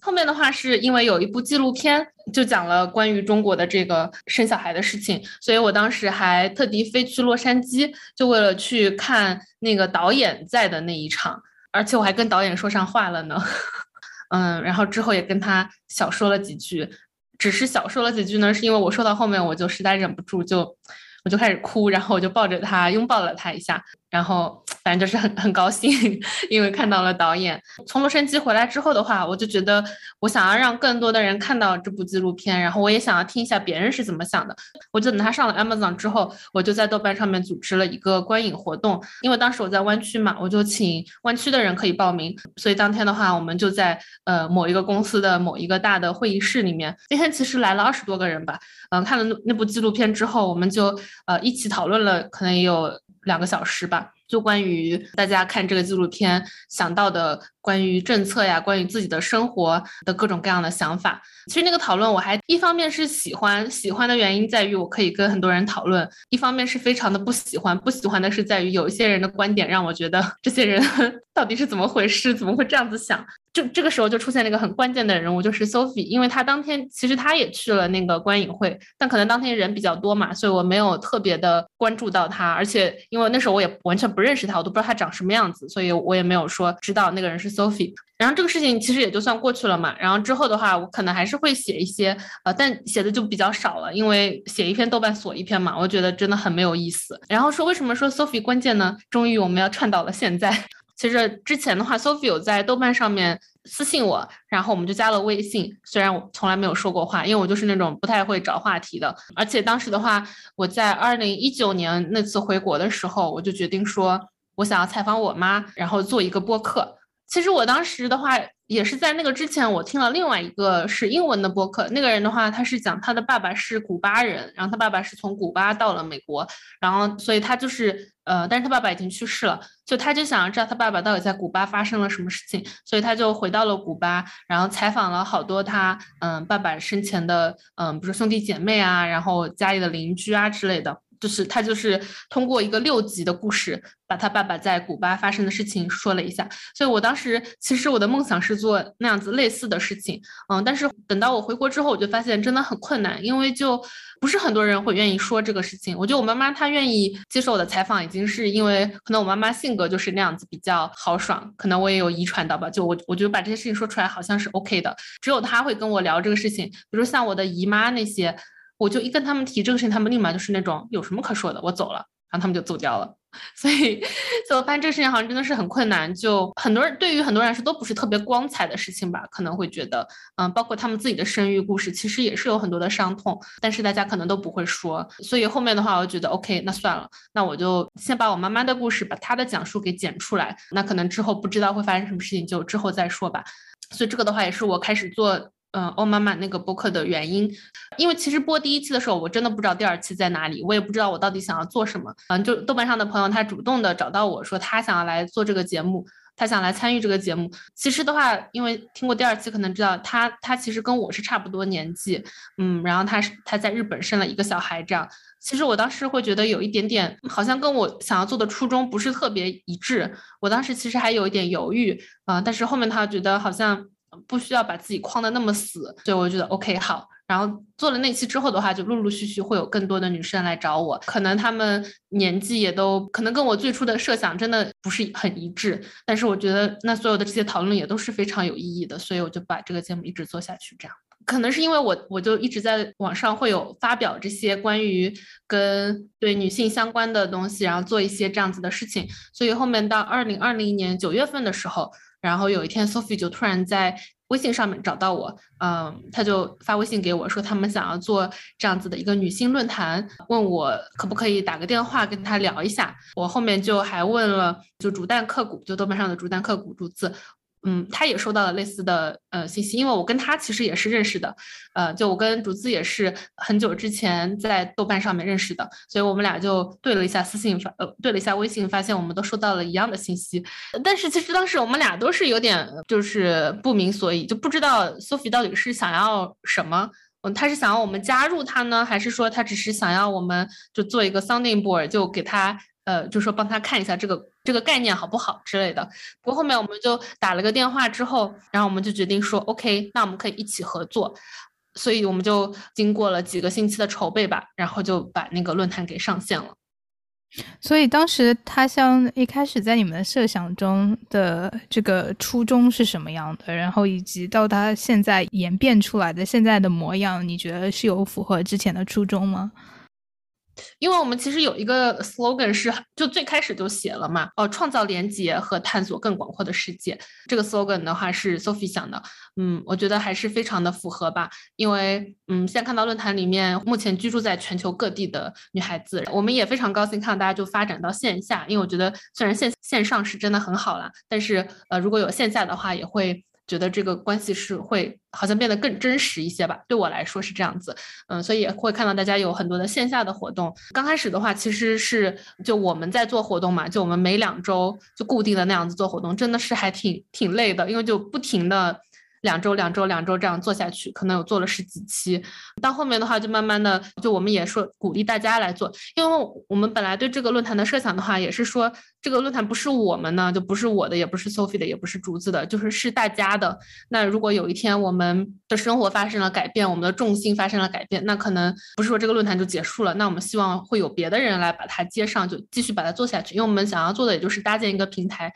后面的话是因为有一部纪录片就讲了关于中国的这个生小孩的事情，所以我当时还特地飞去洛杉矶，就为了去看那个导演在的那一场，而且我还跟导演说上话了呢，[LAUGHS] 嗯，然后之后也跟他小说了几句，只是小说了几句呢，是因为我说到后面我就实在忍不住就。我就开始哭，然后我就抱着他拥抱了他一下，然后反正就是很很高兴，[LAUGHS] 因为看到了导演。从洛杉矶回来之后的话，我就觉得我想要让更多的人看到这部纪录片，然后我也想要听一下别人是怎么想的。我就等他上了 Amazon 之后，我就在豆瓣上面组织了一个观影活动，因为当时我在湾区嘛，我就请湾区的人可以报名，所以当天的话，我们就在呃某一个公司的某一个大的会议室里面。今天其实来了二十多个人吧，嗯，看了那那部纪录片之后，我们就。呃，一起讨论了，可能有两个小时吧，就关于大家看这个纪录片想到的。关于政策呀，关于自己的生活的各种各样的想法，其实那个讨论我还一方面是喜欢，喜欢的原因在于我可以跟很多人讨论；一方面是非常的不喜欢，不喜欢的是在于有一些人的观点让我觉得这些人 [LAUGHS] 到底是怎么回事，怎么会这样子想？就这个时候就出现了一个很关键的人物，就是 Sophie，因为他当天其实他也去了那个观影会，但可能当天人比较多嘛，所以我没有特别的关注到他，而且因为那时候我也完全不不认识他，我都不知道他长什么样子，所以我也没有说知道那个人是。Sophie，然后这个事情其实也就算过去了嘛。然后之后的话，我可能还是会写一些，呃，但写的就比较少了，因为写一篇豆瓣锁一篇嘛，我觉得真的很没有意思。然后说为什么说 Sophie 关键呢？终于我们要串到了现在。[LAUGHS] 其实之前的话，Sophie 有在豆瓣上面私信我，然后我们就加了微信。虽然我从来没有说过话，因为我就是那种不太会找话题的。而且当时的话，我在二零一九年那次回国的时候，我就决定说。我想要采访我妈，然后做一个播客。其实我当时的话，也是在那个之前，我听了另外一个是英文的播客。那个人的话，他是讲他的爸爸是古巴人，然后他爸爸是从古巴到了美国，然后所以他就是呃，但是他爸爸已经去世了，就他就想要知道他爸爸到底在古巴发生了什么事情，所以他就回到了古巴，然后采访了好多他嗯爸爸生前的嗯，比如说兄弟姐妹啊，然后家里的邻居啊之类的。就是他，就是通过一个六集的故事，把他爸爸在古巴发生的事情说了一下。所以我当时其实我的梦想是做那样子类似的事情，嗯，但是等到我回国之后，我就发现真的很困难，因为就不是很多人会愿意说这个事情。我觉得我妈妈她愿意接受我的采访，已经是因为可能我妈妈性格就是那样子比较豪爽，可能我也有遗传到吧。就我我觉得把这些事情说出来好像是 OK 的，只有她会跟我聊这个事情，比如像我的姨妈那些。我就一跟他们提这个事情，他们立马就是那种有什么可说的，我走了。然后他们就走掉了。[LAUGHS] 所以，所以我发现这个事情好像真的是很困难。就很多人对于很多人来说都不是特别光彩的事情吧，可能会觉得，嗯，包括他们自己的生育故事，其实也是有很多的伤痛，但是大家可能都不会说。所以后面的话，我觉得 OK，那算了，那我就先把我妈妈的故事，把她的讲述给剪出来。那可能之后不知道会发生什么事情，就之后再说吧。所以这个的话，也是我开始做。嗯，欧妈妈那个播客的原因，因为其实播第一期的时候，我真的不知道第二期在哪里，我也不知道我到底想要做什么。嗯，就豆瓣上的朋友，他主动的找到我说，他想要来做这个节目，他想来参与这个节目。其实的话，因为听过第二期，可能知道他他其实跟我是差不多年纪，嗯，然后他是他在日本生了一个小孩，这样。其实我当时会觉得有一点点，好像跟我想要做的初衷不是特别一致。我当时其实还有一点犹豫啊，但是后面他觉得好像。不需要把自己框的那么死，所以我觉得 OK 好。然后做了那期之后的话，就陆陆续续会有更多的女生来找我，可能她们年纪也都可能跟我最初的设想真的不是很一致，但是我觉得那所有的这些讨论也都是非常有意义的，所以我就把这个节目一直做下去。这样可能是因为我我就一直在网上会有发表这些关于跟对女性相关的东西，然后做一些这样子的事情，所以后面到二零二零年九月份的时候。然后有一天，Sophie 就突然在微信上面找到我，嗯，他就发微信给我说，他们想要做这样子的一个女性论坛，问我可不可以打个电话跟他聊一下。我后面就还问了，就竹蛋刻骨，就豆瓣上的竹蛋刻骨竹子。嗯，他也收到了类似的呃信息，因为我跟他其实也是认识的，呃，就我跟竹子也是很久之前在豆瓣上面认识的，所以我们俩就对了一下私信发，呃，对了一下微信，发现我们都收到了一样的信息，但是其实当时我们俩都是有点就是不明所以，就不知道 Sophie 到底是想要什么，嗯，他是想要我们加入他呢，还是说他只是想要我们就做一个 sounding board，就给他。呃，就说帮他看一下这个这个概念好不好之类的。不过后面我们就打了个电话之后，然后我们就决定说，OK，那我们可以一起合作。所以我们就经过了几个星期的筹备吧，然后就把那个论坛给上线了。所以当时他像一开始在你们设想中的这个初衷是什么样的？然后以及到他现在演变出来的现在的模样，你觉得是有符合之前的初衷吗？因为我们其实有一个 slogan 是，就最开始就写了嘛，哦，创造连接和探索更广阔的世界。这个 slogan 的话是 Sophie 想的，嗯，我觉得还是非常的符合吧。因为，嗯，现在看到论坛里面目前居住在全球各地的女孩子，我们也非常高兴看到大家就发展到线下。因为我觉得虽然线线上是真的很好啦，但是，呃，如果有线下的话，也会。觉得这个关系是会好像变得更真实一些吧，对我来说是这样子，嗯，所以也会看到大家有很多的线下的活动。刚开始的话，其实是就我们在做活动嘛，就我们每两周就固定的那样子做活动，真的是还挺挺累的，因为就不停的。两周、两周、两周这样做下去，可能有做了十几期。到后面的话，就慢慢的，就我们也说鼓励大家来做，因为我们本来对这个论坛的设想的话，也是说这个论坛不是我们呢，就不是我的，也不是 Sophie 的，也不是竹子的，就是是大家的。那如果有一天我们的生活发生了改变，我们的重心发生了改变，那可能不是说这个论坛就结束了，那我们希望会有别的人来把它接上，就继续把它做下去。因为我们想要做的也就是搭建一个平台。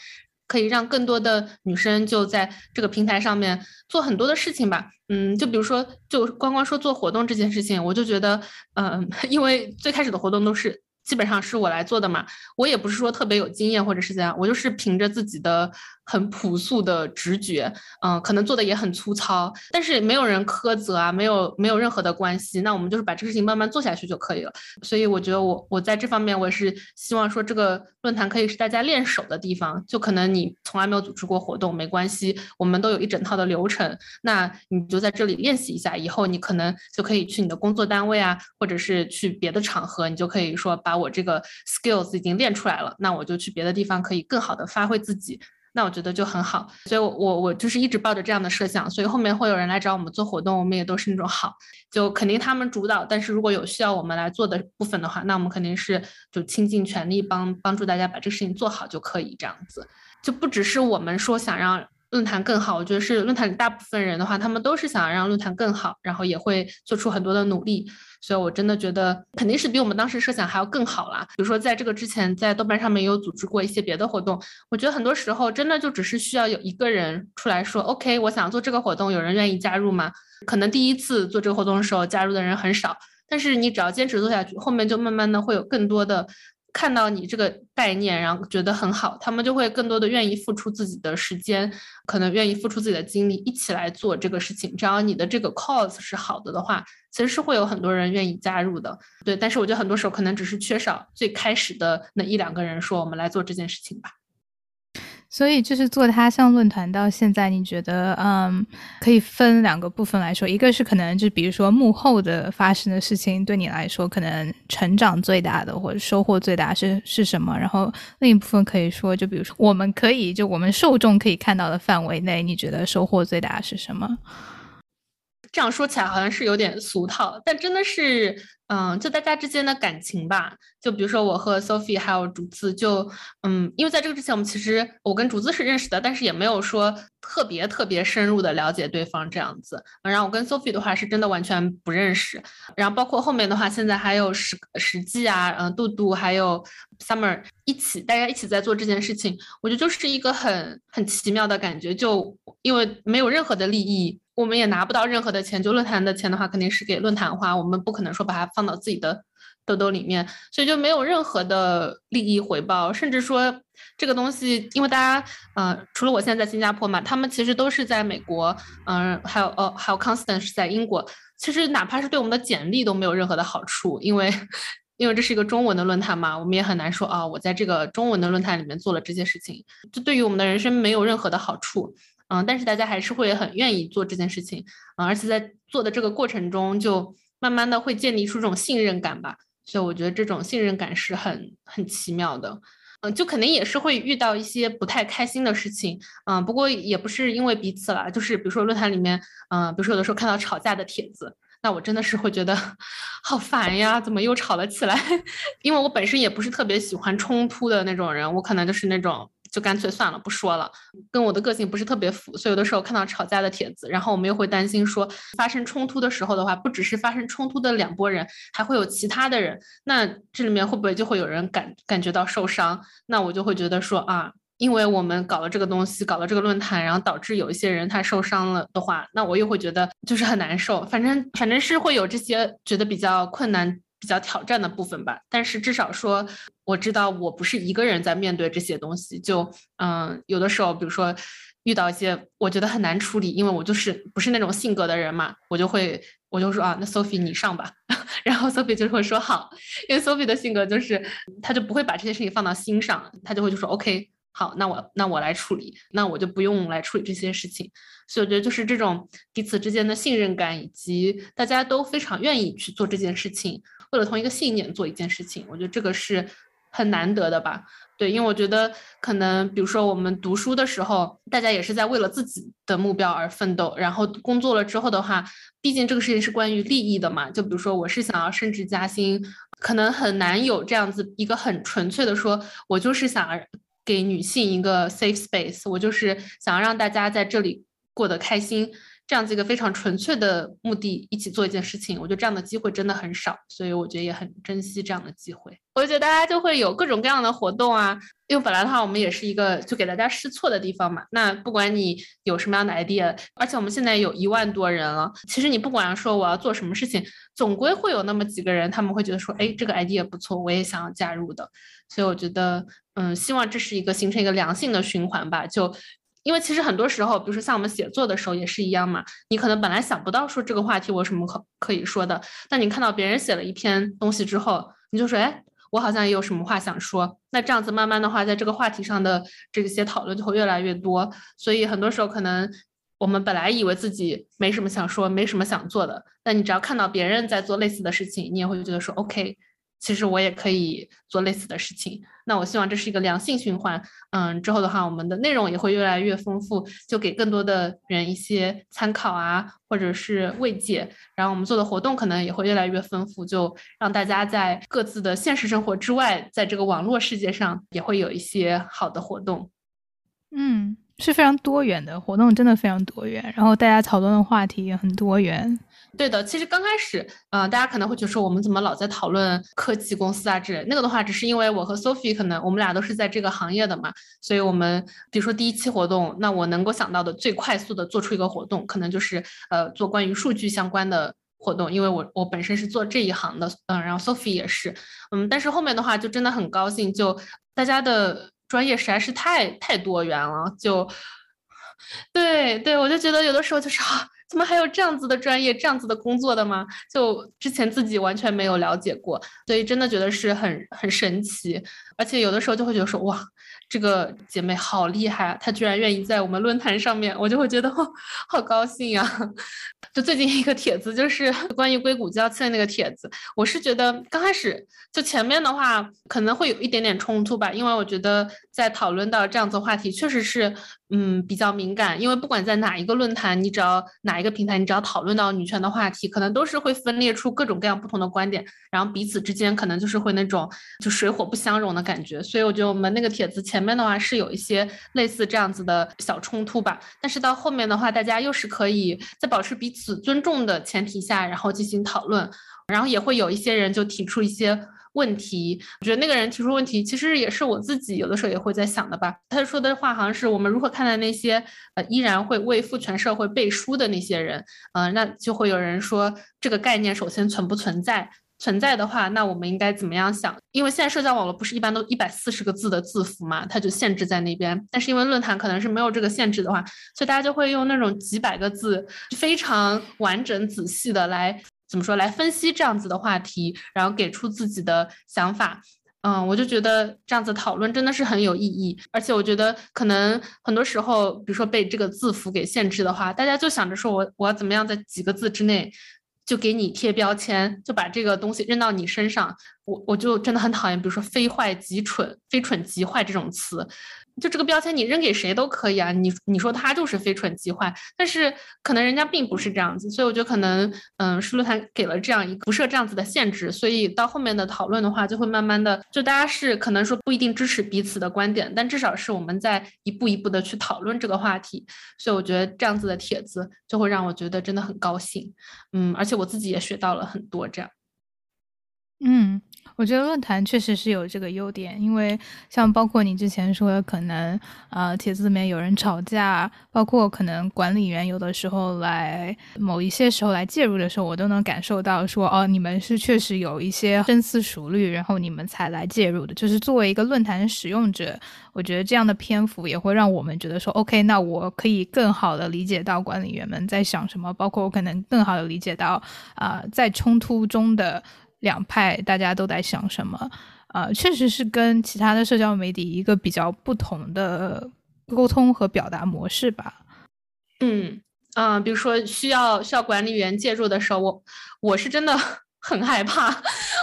可以让更多的女生就在这个平台上面做很多的事情吧，嗯，就比如说，就光光说做活动这件事情，我就觉得，嗯，[LAUGHS] 因为最开始的活动都是。基本上是我来做的嘛，我也不是说特别有经验或者是怎样，我就是凭着自己的很朴素的直觉，嗯，可能做的也很粗糙，但是没有人苛责啊，没有没有任何的关系，那我们就是把这个事情慢慢做下去就可以了。所以我觉得我我在这方面我也是希望说这个论坛可以是大家练手的地方，就可能你从来没有组织过活动没关系，我们都有一整套的流程，那你就在这里练习一下，以后你可能就可以去你的工作单位啊，或者是去别的场合，你就可以说把。我这个 skills 已经练出来了，那我就去别的地方可以更好的发挥自己，那我觉得就很好。所以，我我我就是一直抱着这样的设想，所以后面会有人来找我们做活动，我们也都是那种好，就肯定他们主导，但是如果有需要我们来做的部分的话，那我们肯定是就倾尽全力帮帮助大家把这个事情做好就可以这样子，就不只是我们说想让。论坛更好，我觉得是论坛里大部分人的话，他们都是想让论坛更好，然后也会做出很多的努力，所以我真的觉得肯定是比我们当时设想还要更好啦。比如说在这个之前，在豆瓣上面也有组织过一些别的活动，我觉得很多时候真的就只是需要有一个人出来说，OK，我想做这个活动，有人愿意加入吗？可能第一次做这个活动的时候，加入的人很少，但是你只要坚持做下去，后面就慢慢的会有更多的。看到你这个概念，然后觉得很好，他们就会更多的愿意付出自己的时间，可能愿意付出自己的精力，一起来做这个事情。只要你的这个 cause 是好的的话，其实是会有很多人愿意加入的。对，但是我觉得很多时候可能只是缺少最开始的那一两个人说我们来做这件事情吧。所以就是做他乡论坛到现在，你觉得，嗯，可以分两个部分来说，一个是可能就比如说幕后的发生的事情，对你来说可能成长最大的或者收获最大是是什么？然后另一部分可以说，就比如说我们可以就我们受众可以看到的范围内，你觉得收获最大是什么？这样说起来好像是有点俗套，但真的是。嗯，就大家之间的感情吧，就比如说我和 Sophie 还有竹子，就嗯，因为在这个之前，我们其实我跟竹子是认识的，但是也没有说特别特别深入的了解对方这样子。然后我跟 Sophie 的话是真的完全不认识。然后包括后面的话，现在还有实实际啊，嗯，杜杜还有 Summer 一起，大家一起在做这件事情，我觉得就是一个很很奇妙的感觉，就因为没有任何的利益。我们也拿不到任何的钱，就论坛的钱的话，肯定是给论坛花，我们不可能说把它放到自己的兜兜里面，所以就没有任何的利益回报，甚至说这个东西，因为大家，呃，除了我现在在新加坡嘛，他们其实都是在美国，嗯，还有哦，还有 Constant 是在英国，其实哪怕是对我们的简历都没有任何的好处，因为因为这是一个中文的论坛嘛，我们也很难说啊，我在这个中文的论坛里面做了这些事情，这对于我们的人生没有任何的好处。嗯，但是大家还是会很愿意做这件事情，嗯，而且在做的这个过程中，就慢慢的会建立出这种信任感吧。所以我觉得这种信任感是很很奇妙的。嗯，就肯定也是会遇到一些不太开心的事情，嗯，不过也不是因为彼此啦，就是比如说论坛里面，嗯，比如说有的时候看到吵架的帖子，那我真的是会觉得 [LAUGHS] 好烦呀，怎么又吵了起来？[LAUGHS] 因为我本身也不是特别喜欢冲突的那种人，我可能就是那种。就干脆算了，不说了，跟我的个性不是特别符，所以有的时候看到吵架的帖子，然后我们又会担心说，发生冲突的时候的话，不只是发生冲突的两拨人，还会有其他的人，那这里面会不会就会有人感感觉到受伤？那我就会觉得说啊，因为我们搞了这个东西，搞了这个论坛，然后导致有一些人他受伤了的话，那我又会觉得就是很难受，反正反正是会有这些觉得比较困难。比较挑战的部分吧，但是至少说我知道我不是一个人在面对这些东西。就嗯，有的时候，比如说遇到一些我觉得很难处理，因为我就是不是那种性格的人嘛，我就会我就说啊，那 Sophie 你上吧，[LAUGHS] 然后 Sophie 就会说好，因为 Sophie 的性格就是他就不会把这些事情放到心上，他就会就说 OK。好，那我那我来处理，那我就不用来处理这些事情。所以我觉得就是这种彼此之间的信任感，以及大家都非常愿意去做这件事情，为了同一个信念做一件事情，我觉得这个是很难得的吧？对，因为我觉得可能比如说我们读书的时候，大家也是在为了自己的目标而奋斗，然后工作了之后的话，毕竟这个事情是关于利益的嘛。就比如说我是想要升职加薪，可能很难有这样子一个很纯粹的说，我就是想。给女性一个 safe space，我就是想要让大家在这里过得开心，这样子一个非常纯粹的目的，一起做一件事情。我觉得这样的机会真的很少，所以我觉得也很珍惜这样的机会。我觉得大家就会有各种各样的活动啊，因为本来的话我们也是一个就给大家试错的地方嘛。那不管你有什么样的 idea，而且我们现在有一万多人了，其实你不管说我要做什么事情，总归会有那么几个人，他们会觉得说，哎，这个 idea 不错，我也想要加入的。所以我觉得。嗯，希望这是一个形成一个良性的循环吧。就因为其实很多时候，比如说像我们写作的时候也是一样嘛。你可能本来想不到说这个话题我什么可可以说的，但你看到别人写了一篇东西之后，你就说，哎，我好像也有什么话想说。那这样子慢慢的话，在这个话题上的这些讨论就会越来越多。所以很多时候可能我们本来以为自己没什么想说，没什么想做的，但你只要看到别人在做类似的事情，你也会觉得说，OK。其实我也可以做类似的事情，那我希望这是一个良性循环。嗯，之后的话，我们的内容也会越来越丰富，就给更多的人一些参考啊，或者是慰藉。然后我们做的活动可能也会越来越丰富，就让大家在各自的现实生活之外，在这个网络世界上也会有一些好的活动。嗯，是非常多元的活动，真的非常多元。然后大家讨论的话题也很多元。对的，其实刚开始，嗯，大家可能会觉得说我们怎么老在讨论科技公司啊之类。那个的话，只是因为我和 Sophie 可能我们俩都是在这个行业的嘛，所以我们比如说第一期活动，那我能够想到的最快速的做出一个活动，可能就是呃做关于数据相关的。活动，因为我我本身是做这一行的，嗯，然后 Sophie 也是，嗯，但是后面的话就真的很高兴，就大家的专业实在是太太多元了，就对对，我就觉得有的时候就是啊。怎么还有这样子的专业、这样子的工作的吗？就之前自己完全没有了解过，所以真的觉得是很很神奇。而且有的时候就会觉得说，哇，这个姐妹好厉害啊，她居然愿意在我们论坛上面，我就会觉得好高兴呀。[LAUGHS] 就最近一个帖子，就是 [LAUGHS] 关于硅谷交期的那个帖子，我是觉得刚开始就前面的话可能会有一点点冲突吧，因为我觉得在讨论到这样子话题，确实是嗯比较敏感，因为不管在哪一个论坛，你只要哪一个平台，你只要讨论到女权的话题，可能都是会分裂出各种各样不同的观点，然后彼此之间可能就是会那种就水火不相容的感觉。所以我觉得我们那个帖子前面的话是有一些类似这样子的小冲突吧，但是到后面的话，大家又是可以在保持彼此尊重的前提下，然后进行讨论，然后也会有一些人就提出一些问题。我觉得那个人提出问题，其实也是我自己有的时候也会在想的吧。他说的话好像是我们如何看待那些呃依然会为父权社会背书的那些人，嗯，那就会有人说这个概念首先存不存在？存在的话，那我们应该怎么样想？因为现在社交网络不是一般都一百四十个字的字符嘛，它就限制在那边。但是因为论坛可能是没有这个限制的话，所以大家就会用那种几百个字，非常完整仔细的来怎么说来分析这样子的话题，然后给出自己的想法。嗯，我就觉得这样子讨论真的是很有意义。而且我觉得可能很多时候，比如说被这个字符给限制的话，大家就想着说我我要怎么样在几个字之内。就给你贴标签，就把这个东西扔到你身上，我我就真的很讨厌，比如说“非坏即蠢”“非蠢即坏”这种词。就这个标签，你扔给谁都可以啊。你你说他就是非蠢即坏，但是可能人家并不是这样子，所以我觉得可能，嗯，是论坛给了这样一个不设这样子的限制，所以到后面的讨论的话，就会慢慢的，就大家是可能说不一定支持彼此的观点，但至少是我们在一步一步的去讨论这个话题。所以我觉得这样子的帖子就会让我觉得真的很高兴，嗯，而且我自己也学到了很多这样，嗯。我觉得论坛确实是有这个优点，因为像包括你之前说的，可能呃帖子里面有人吵架，包括可能管理员有的时候来某一些时候来介入的时候，我都能感受到说哦，你们是确实有一些深思熟虑，然后你们才来介入的。就是作为一个论坛使用者，我觉得这样的篇幅也会让我们觉得说，OK，那我可以更好的理解到管理员们在想什么，包括我可能更好的理解到啊在冲突中的。两派大家都在想什么？啊，确实是跟其他的社交媒体一个比较不同的沟通和表达模式吧。嗯嗯，比如说需要需要管理员介入的时候，我我是真的 [LAUGHS] 很害怕，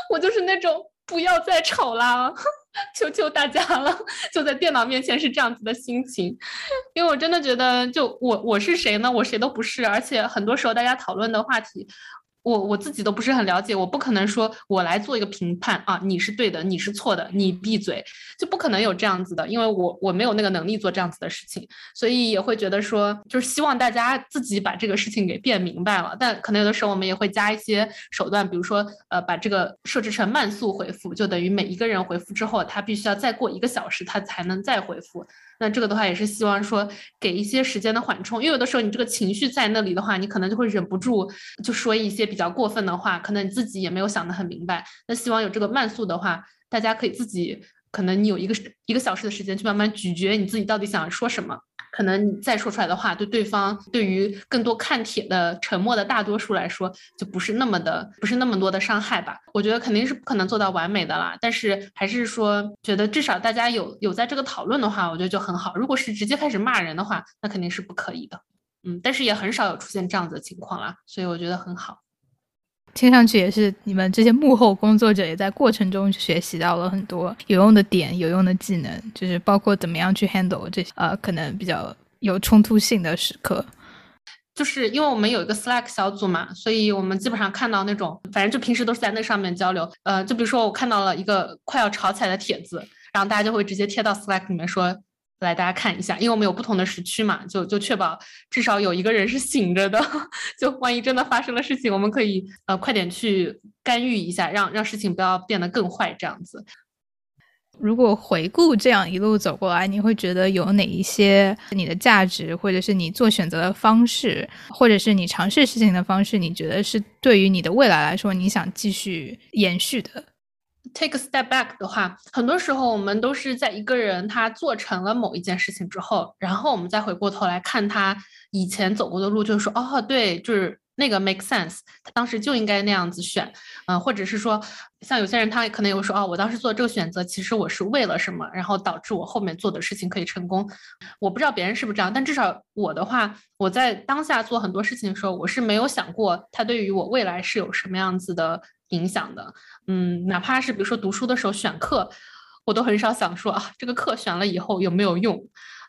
我就是那种不要再吵啦，[LAUGHS] 求求大家了，就在电脑面前是这样子的心情，因为我真的觉得，就我我是谁呢？我谁都不是，而且很多时候大家讨论的话题。我我自己都不是很了解，我不可能说我来做一个评判啊，你是对的，你是错的，你闭嘴，就不可能有这样子的，因为我我没有那个能力做这样子的事情，所以也会觉得说，就是希望大家自己把这个事情给变明白了。但可能有的时候我们也会加一些手段，比如说呃，把这个设置成慢速回复，就等于每一个人回复之后，他必须要再过一个小时，他才能再回复。那这个的话也是希望说给一些时间的缓冲，因为有的时候你这个情绪在那里的话，你可能就会忍不住就说一些比较过分的话，可能你自己也没有想得很明白。那希望有这个慢速的话，大家可以自己，可能你有一个一个小时的时间去慢慢咀嚼你自己到底想说什么。可能你再说出来的话，对对方，对于更多看帖的沉默的大多数来说，就不是那么的，不是那么多的伤害吧？我觉得肯定是不可能做到完美的啦，但是还是说，觉得至少大家有有在这个讨论的话，我觉得就很好。如果是直接开始骂人的话，那肯定是不可以的。嗯，但是也很少有出现这样子的情况啦，所以我觉得很好。听上去也是你们这些幕后工作者也在过程中学习到了很多有用的点、有用的技能，就是包括怎么样去 handle 这些呃可能比较有冲突性的时刻。就是因为我们有一个 Slack 小组嘛，所以我们基本上看到那种，反正就平时都是在那上面交流。呃，就比如说我看到了一个快要吵起来的帖子，然后大家就会直接贴到 Slack 里面说。来，大家看一下，因为我们有不同的时区嘛，就就确保至少有一个人是醒着的，[LAUGHS] 就万一真的发生了事情，我们可以呃快点去干预一下，让让事情不要变得更坏这样子。如果回顾这样一路走过来，你会觉得有哪一些你的价值，或者是你做选择的方式，或者是你尝试事情的方式，你觉得是对于你的未来来说，你想继续延续的？Take a step back 的话，很多时候我们都是在一个人他做成了某一件事情之后，然后我们再回过头来看他以前走过的路，就是说，哦，对，就是。那个 make sense，他当时就应该那样子选，嗯，或者是说，像有些人他可能有说，哦，我当时做这个选择，其实我是为了什么，然后导致我后面做的事情可以成功。我不知道别人是不是这样，但至少我的话，我在当下做很多事情的时候，我是没有想过他对于我未来是有什么样子的影响的。嗯，哪怕是比如说读书的时候选课，我都很少想说啊，这个课选了以后有没有用。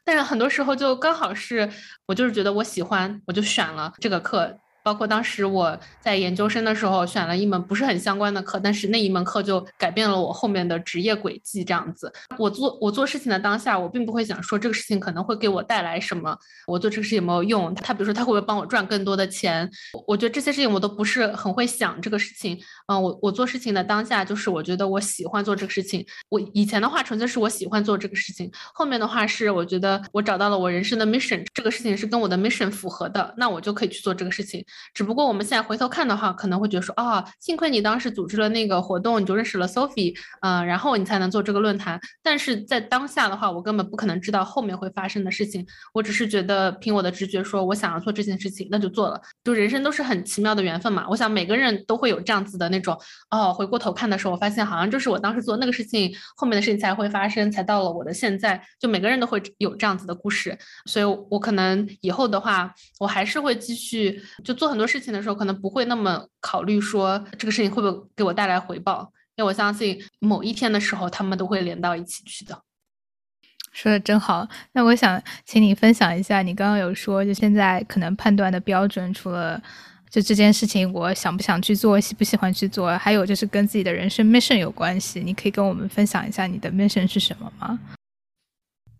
但是很多时候就刚好是我就是觉得我喜欢，我就选了这个课。包括当时我在研究生的时候选了一门不是很相关的课，但是那一门课就改变了我后面的职业轨迹。这样子，我做我做事情的当下，我并不会想说这个事情可能会给我带来什么，我做这个事情有没有用？他比如说他会不会帮我赚更多的钱？我觉得这些事情我都不是很会想这个事情。嗯，我我做事情的当下就是我觉得我喜欢做这个事情。我以前的话纯粹是我喜欢做这个事情，后面的话是我觉得我找到了我人生的 mission，这个事情是跟我的 mission 符合的，那我就可以去做这个事情。只不过我们现在回头看的话，可能会觉得说啊，幸亏你当时组织了那个活动，你就认识了 Sophie，嗯，然后你才能做这个论坛。但是在当下的话，我根本不可能知道后面会发生的事情。我只是觉得凭我的直觉说，我想要做这件事情，那就做了。就人生都是很奇妙的缘分嘛。我想每个人都会有这样子的那种，哦，回过头看的时候，我发现好像就是我当时做那个事情，后面的事情才会发生，才到了我的现在。就每个人都会有这样子的故事，所以我可能以后的话，我还是会继续就做很多事情。的时候可能不会那么考虑说这个事情会不会给我带来回报，因为我相信某一天的时候他们都会连到一起去的。说的真好，那我想请你分享一下，你刚刚有说就现在可能判断的标准，除了就这件事情我想不想去做，喜不喜欢去做，还有就是跟自己的人生 mission 有关系。你可以跟我们分享一下你的 mission 是什么吗？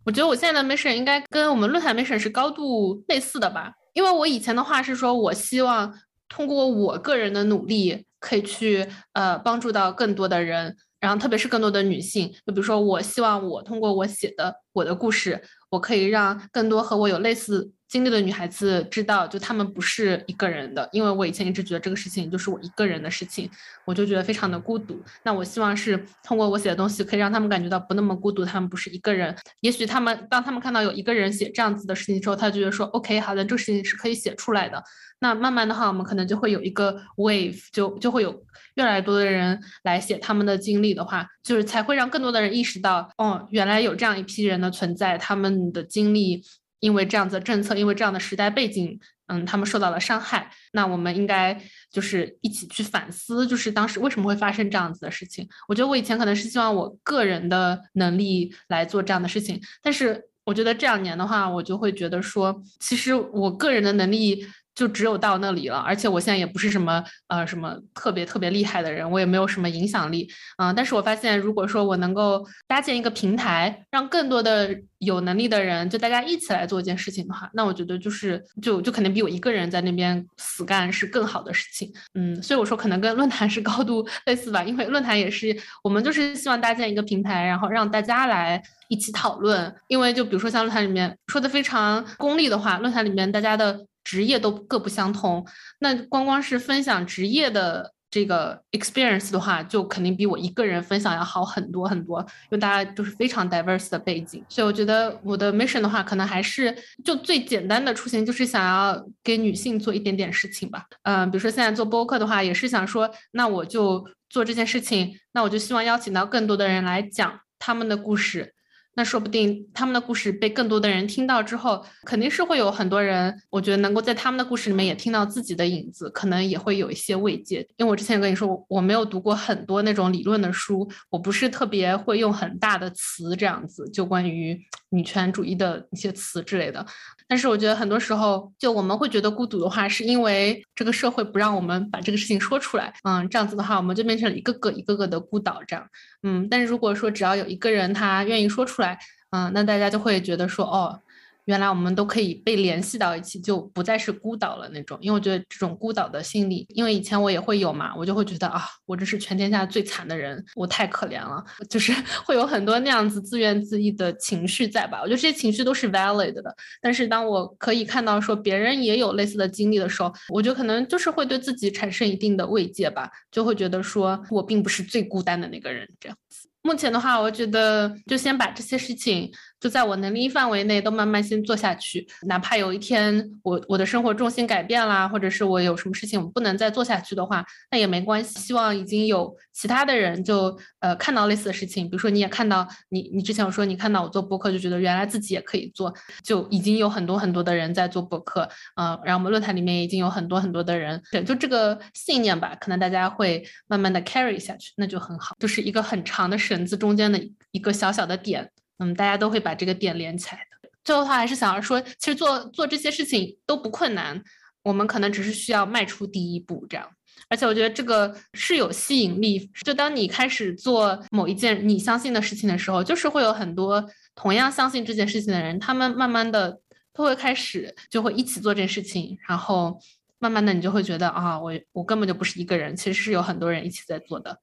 我觉得我现在的 mission 应该跟我们论坛 mission 是高度类似的吧。因为我以前的话是说，我希望通过我个人的努力，可以去呃帮助到更多的人，然后特别是更多的女性。就比如说，我希望我通过我写的我的故事，我可以让更多和我有类似。经历的女孩子知道，就她们不是一个人的，因为我以前一直觉得这个事情就是我一个人的事情，我就觉得非常的孤独。那我希望是通过我写的东西，可以让他们感觉到不那么孤独，他们不是一个人。也许他们当他们看到有一个人写这样子的事情之后，他就觉得说，OK，好的，这个事情是可以写出来的。那慢慢的话，我们可能就会有一个 wave，就就会有越来越多的人来写他们的经历的话，就是才会让更多的人意识到，哦，原来有这样一批人的存在，他们的经历。因为这样子的政策，因为这样的时代背景，嗯，他们受到了伤害。那我们应该就是一起去反思，就是当时为什么会发生这样子的事情。我觉得我以前可能是希望我个人的能力来做这样的事情，但是我觉得这两年的话，我就会觉得说，其实我个人的能力。就只有到那里了，而且我现在也不是什么呃什么特别特别厉害的人，我也没有什么影响力，嗯，但是我发现如果说我能够搭建一个平台，让更多的有能力的人就大家一起来做一件事情的话，那我觉得就是就就肯定比我一个人在那边死干是更好的事情，嗯，所以我说可能跟论坛是高度类似吧，因为论坛也是我们就是希望搭建一个平台，然后让大家来一起讨论，因为就比如说像论坛里面说的非常功利的话，论坛里面大家的。职业都各不相同，那光光是分享职业的这个 experience 的话，就肯定比我一个人分享要好很多很多，因为大家都是非常 diverse 的背景，所以我觉得我的 mission 的话，可能还是就最简单的出行，就是想要给女性做一点点事情吧。嗯，比如说现在做播客的话，也是想说，那我就做这件事情，那我就希望邀请到更多的人来讲他们的故事。那说不定他们的故事被更多的人听到之后，肯定是会有很多人，我觉得能够在他们的故事里面也听到自己的影子，可能也会有一些慰藉。因为我之前跟你说，我没有读过很多那种理论的书，我不是特别会用很大的词这样子，就关于女权主义的一些词之类的。但是我觉得很多时候，就我们会觉得孤独的话，是因为这个社会不让我们把这个事情说出来。嗯，这样子的话，我们就变成了一个个一个个的孤岛这样。嗯，但是如果说只要有一个人他愿意说出来，嗯，那大家就会觉得说，哦，原来我们都可以被联系到一起，就不再是孤岛了那种。因为我觉得这种孤岛的心理，因为以前我也会有嘛，我就会觉得啊，我这是全天下最惨的人，我太可怜了，就是 [LAUGHS] 会有很多那样子自怨自艾的情绪在吧。我觉得这些情绪都是 valid 的，但是当我可以看到说别人也有类似的经历的时候，我就可能就是会对自己产生一定的慰藉吧，就会觉得说我并不是最孤单的那个人这样子。目前的话，我觉得就先把这些事情。就在我能力范围内，都慢慢先做下去。哪怕有一天我我的生活重心改变啦，或者是我有什么事情我不能再做下去的话，那也没关系。希望已经有其他的人就呃看到类似的事情，比如说你也看到你你之前我说你看到我做播客就觉得原来自己也可以做，就已经有很多很多的人在做播客，呃，然后我们论坛里面已经有很多很多的人，对，就这个信念吧，可能大家会慢慢的 carry 下去，那就很好，就是一个很长的绳子中间的一个小小的点。嗯，大家都会把这个点连起来的。最后的话，还是想要说，其实做做这些事情都不困难，我们可能只是需要迈出第一步这样。而且我觉得这个是有吸引力，就当你开始做某一件你相信的事情的时候，就是会有很多同样相信这件事情的人，他们慢慢的都会开始就会一起做这件事情，然后慢慢的你就会觉得啊，我我根本就不是一个人，其实是有很多人一起在做的。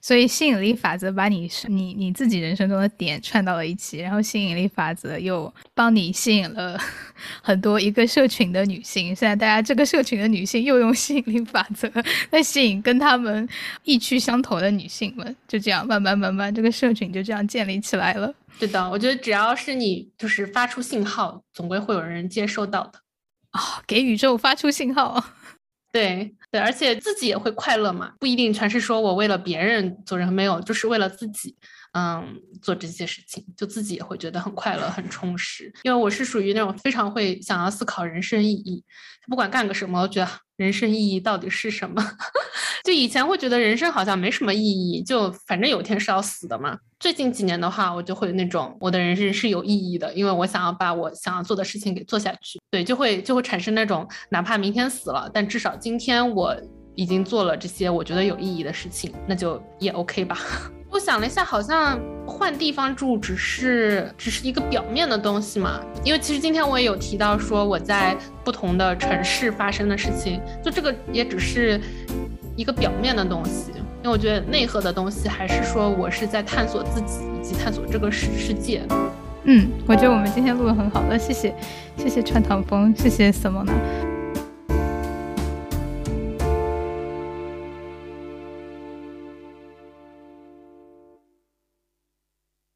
所以吸引力法则把你你你自己人生中的点串到了一起，然后吸引力法则又帮你吸引了 [LAUGHS] 很多一个社群的女性。现在大家这个社群的女性又用吸引力法则在吸引跟他们意趣相投的女性们，就这样慢慢慢慢这个社群就这样建立起来了。对的，我觉得只要是你就是发出信号，总归会有人接收到的。啊，给宇宙发出信号。[LAUGHS] 对对，而且自己也会快乐嘛，不一定全是说我为了别人做人，没有，就是为了自己，嗯，做这些事情，就自己也会觉得很快乐、很充实。因为我是属于那种非常会想要思考人生意义，不管干个什么，我觉得人生意义到底是什么？[LAUGHS] 就以前会觉得人生好像没什么意义，就反正有一天是要死的嘛。最近几年的话，我就会那种我的人生是有意义的，因为我想要把我想要做的事情给做下去。对，就会就会产生那种哪怕明天死了，但至少今天我已经做了这些我觉得有意义的事情，那就也 OK 吧。我想了一下，好像换地方住只是只是一个表面的东西嘛，因为其实今天我也有提到说我在不同的城市发生的事情，就这个也只是。一个表面的东西，因为我觉得内核的东西还是说我是在探索自己以及探索这个世世界。嗯，我觉得我们今天录的很好的，谢谢，谢谢川唐风，谢谢什么呢？